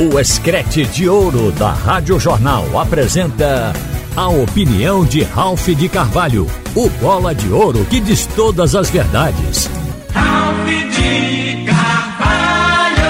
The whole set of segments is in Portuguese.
O Escrete de Ouro da Rádio Jornal apresenta a opinião de Ralph de Carvalho, o bola de ouro que diz todas as verdades. Ralph de Carvalho!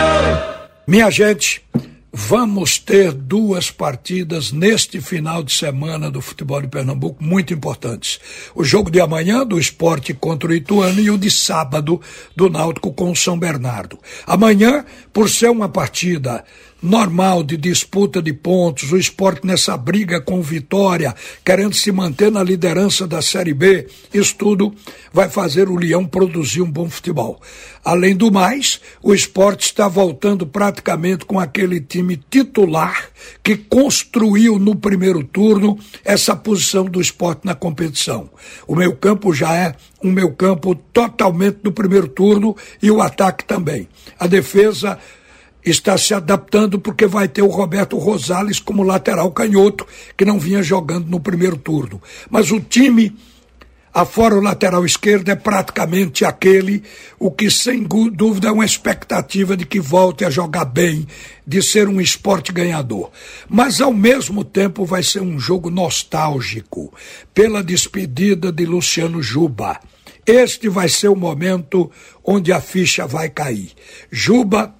Minha gente, vamos ter duas partidas neste final de semana do futebol de Pernambuco muito importantes. O jogo de amanhã do esporte contra o Ituano e o de sábado do Náutico com o São Bernardo. Amanhã, por ser uma partida normal de disputa de pontos, o esporte nessa briga com Vitória, querendo se manter na liderança da Série B, isso tudo vai fazer o Leão produzir um bom futebol. Além do mais, o esporte está voltando praticamente com aquele time titular que construiu no primeiro turno essa posição do esporte na competição. O meu campo já é um meu campo totalmente do primeiro turno e o ataque também. A defesa está se adaptando porque vai ter o Roberto Rosales como lateral canhoto, que não vinha jogando no primeiro turno. Mas o time, afora o lateral esquerdo, é praticamente aquele, o que sem dúvida é uma expectativa de que volte a jogar bem, de ser um esporte ganhador. Mas ao mesmo tempo vai ser um jogo nostálgico, pela despedida de Luciano Juba. Este vai ser o momento onde a ficha vai cair. Juba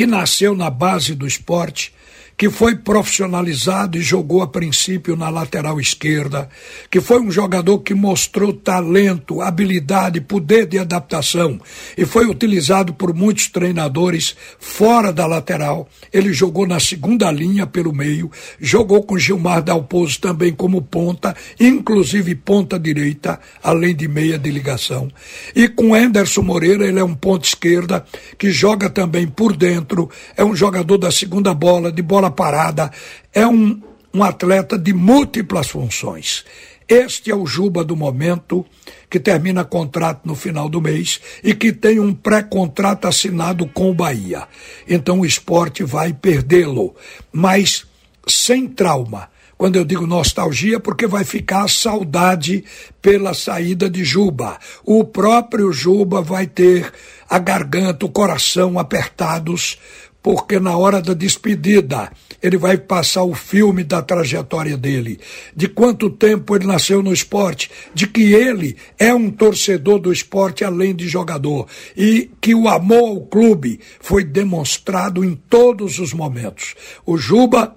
que nasceu na base do esporte, que foi profissionalizado e jogou a princípio na lateral esquerda, que foi um jogador que mostrou talento, habilidade, poder de adaptação e foi utilizado por muitos treinadores fora da lateral. Ele jogou na segunda linha pelo meio, jogou com Gilmar Dalpozo também como ponta, inclusive ponta direita, além de meia de ligação. E com Anderson Moreira, ele é um ponta esquerda que joga também por dentro, é um jogador da segunda bola, de bola parada, é um, um atleta de múltiplas funções. Este é o Juba do momento, que termina contrato no final do mês e que tem um pré-contrato assinado com o Bahia. Então o esporte vai perdê-lo, mas sem trauma. Quando eu digo nostalgia, porque vai ficar a saudade pela saída de Juba. O próprio Juba vai ter a garganta, o coração apertados porque na hora da despedida ele vai passar o filme da trajetória dele, de quanto tempo ele nasceu no esporte, de que ele é um torcedor do esporte além de jogador. E que o amor ao clube foi demonstrado em todos os momentos. O Juba,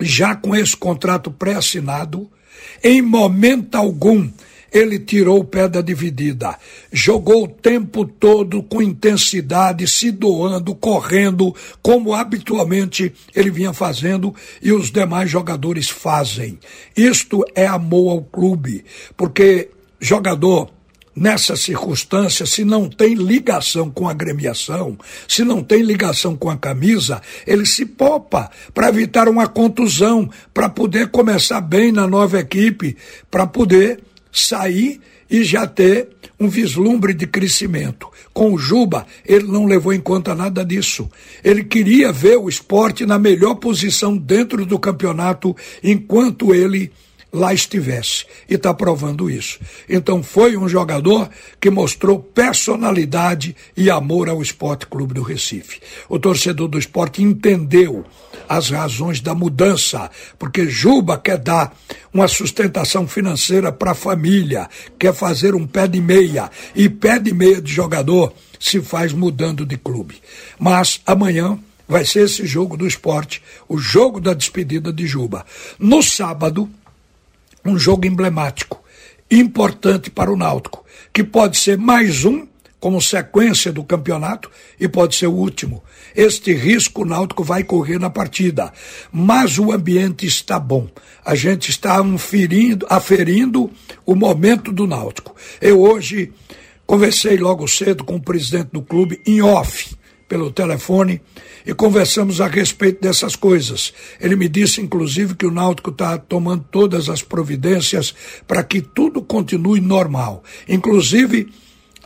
já com esse contrato pré-assinado, em momento algum ele tirou o pé da dividida. Jogou o tempo todo com intensidade, se doando, correndo, como habitualmente ele vinha fazendo e os demais jogadores fazem. Isto é amor ao clube, porque jogador nessa circunstância, se não tem ligação com a gremiação, se não tem ligação com a camisa, ele se popa para evitar uma contusão, para poder começar bem na nova equipe, para poder sair e já ter um vislumbre de crescimento. Com o Juba, ele não levou em conta nada disso. Ele queria ver o esporte na melhor posição dentro do campeonato enquanto ele lá estivesse. E está provando isso. Então foi um jogador que mostrou personalidade e amor ao Esporte Clube do Recife. O torcedor do esporte entendeu as razões da mudança, porque Juba quer dar uma sustentação financeira para a família, quer fazer um pé de meia, e pé de meia de jogador se faz mudando de clube. Mas amanhã vai ser esse jogo do esporte, o jogo da despedida de Juba. No sábado, um jogo emblemático, importante para o Náutico, que pode ser mais um como sequência do campeonato e pode ser o último. Este risco o Náutico vai correr na partida, mas o ambiente está bom. A gente está aferindo, aferindo o momento do Náutico. Eu hoje conversei logo cedo com o presidente do clube em off pelo telefone e conversamos a respeito dessas coisas. Ele me disse, inclusive, que o Náutico está tomando todas as providências para que tudo continue normal. Inclusive,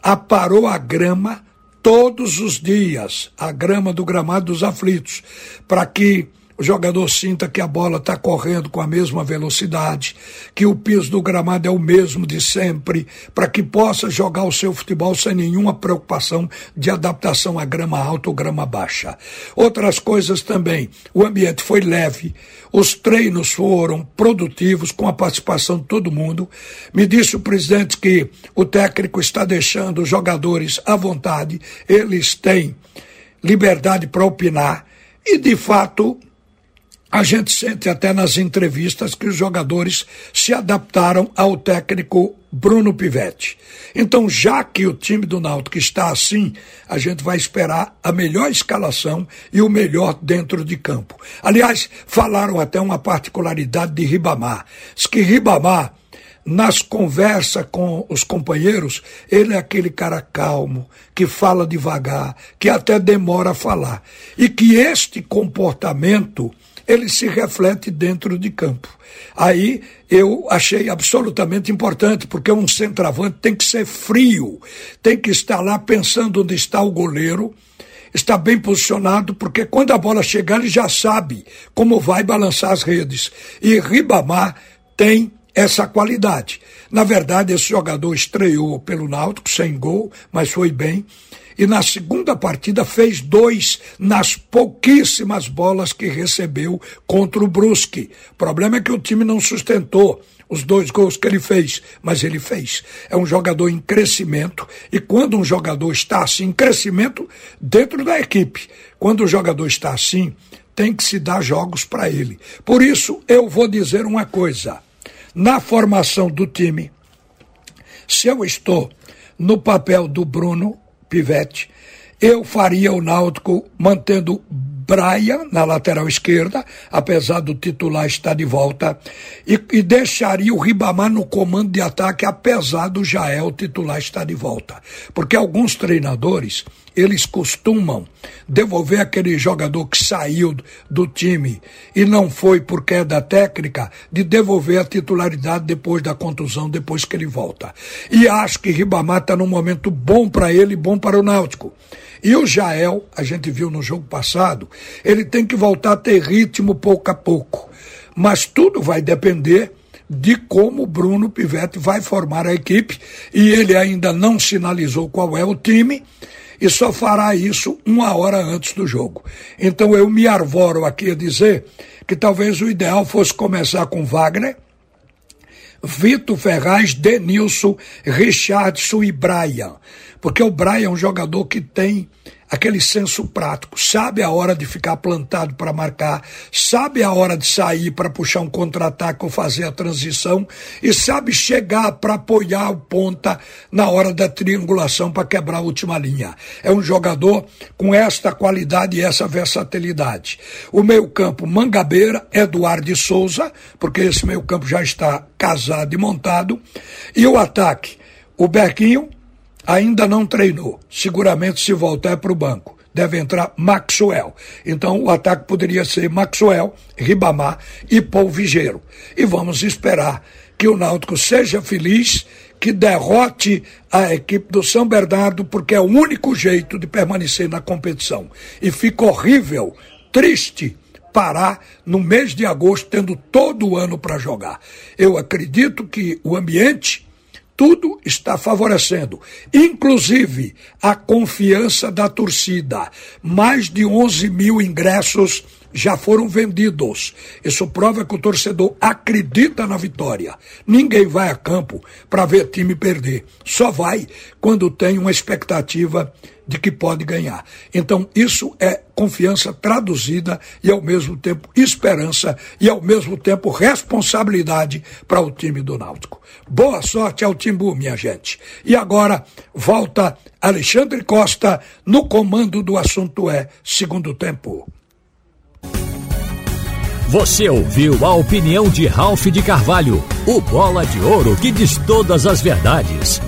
aparou a grama todos os dias, a grama do gramado dos aflitos, para que o jogador sinta que a bola está correndo com a mesma velocidade, que o piso do gramado é o mesmo de sempre, para que possa jogar o seu futebol sem nenhuma preocupação de adaptação a grama alta ou grama baixa. Outras coisas também, o ambiente foi leve, os treinos foram produtivos com a participação de todo mundo. Me disse o presidente que o técnico está deixando os jogadores à vontade, eles têm liberdade para opinar e de fato a gente sente até nas entrevistas que os jogadores se adaptaram ao técnico Bruno Pivetti. Então, já que o time do Náutico está assim, a gente vai esperar a melhor escalação e o melhor dentro de campo. Aliás, falaram até uma particularidade de Ribamar. Diz que Ribamar nas conversas com os companheiros, ele é aquele cara calmo, que fala devagar, que até demora a falar. E que este comportamento ele se reflete dentro de campo. Aí eu achei absolutamente importante, porque um centroavante tem que ser frio, tem que estar lá pensando onde está o goleiro, está bem posicionado, porque quando a bola chegar ele já sabe como vai balançar as redes. E Ribamar tem essa qualidade. Na verdade, esse jogador estreou pelo Náutico sem gol, mas foi bem e na segunda partida fez dois nas pouquíssimas bolas que recebeu contra o Brusque. O problema é que o time não sustentou os dois gols que ele fez, mas ele fez. É um jogador em crescimento e quando um jogador está assim em crescimento dentro da equipe, quando o jogador está assim, tem que se dar jogos para ele. Por isso eu vou dizer uma coisa: na formação do time, se eu estou no papel do Bruno, Pivete. Eu faria o Náutico mantendo Brian na lateral esquerda, apesar do titular estar de volta, e, e, deixaria o Ribamar no comando de ataque, apesar do Jael titular estar de volta. Porque alguns treinadores, eles costumam devolver aquele jogador que saiu do time e não foi por queda técnica, de devolver a titularidade depois da contusão, depois que ele volta. E acho que Ribamar está num momento bom para ele e bom para o Náutico. E o Jael, a gente viu no jogo passado, ele tem que voltar a ter ritmo pouco a pouco. Mas tudo vai depender de como o Bruno Pivetti vai formar a equipe e ele ainda não sinalizou qual é o time e só fará isso uma hora antes do jogo. Então eu me arvoro aqui a dizer que talvez o ideal fosse começar com Wagner, Vitor Ferraz, Denilson, Richardson e Brian. Porque o Brian é um jogador que tem aquele senso prático, sabe a hora de ficar plantado para marcar, sabe a hora de sair para puxar um contra-ataque ou fazer a transição e sabe chegar para apoiar o ponta na hora da triangulação para quebrar a última linha. É um jogador com esta qualidade e essa versatilidade. O meio-campo Mangabeira, Eduardo de Souza, porque esse meio-campo já está casado e montado, e o ataque, o Bequinho, ainda não treinou. Seguramente, se voltar para o banco, deve entrar Maxwell. Então, o ataque poderia ser Maxwell, Ribamar e Paul Vigeiro. E vamos esperar que o Náutico seja feliz, que derrote a equipe do São Bernardo, porque é o único jeito de permanecer na competição. E fica horrível, triste parar no mês de agosto, tendo todo o ano para jogar. Eu acredito que o ambiente tudo está favorecendo, inclusive a confiança da torcida. Mais de 11 mil ingressos já foram vendidos. Isso prova que o torcedor acredita na vitória. Ninguém vai a campo para ver time perder. Só vai quando tem uma expectativa de que pode ganhar. Então, isso é confiança traduzida e, ao mesmo tempo, esperança e, ao mesmo tempo, responsabilidade para o time do Náutico. Boa sorte ao Timbu, minha gente. E agora, volta Alexandre Costa no comando do assunto é segundo tempo. Você ouviu a opinião de Ralph de Carvalho, o bola de ouro que diz todas as verdades.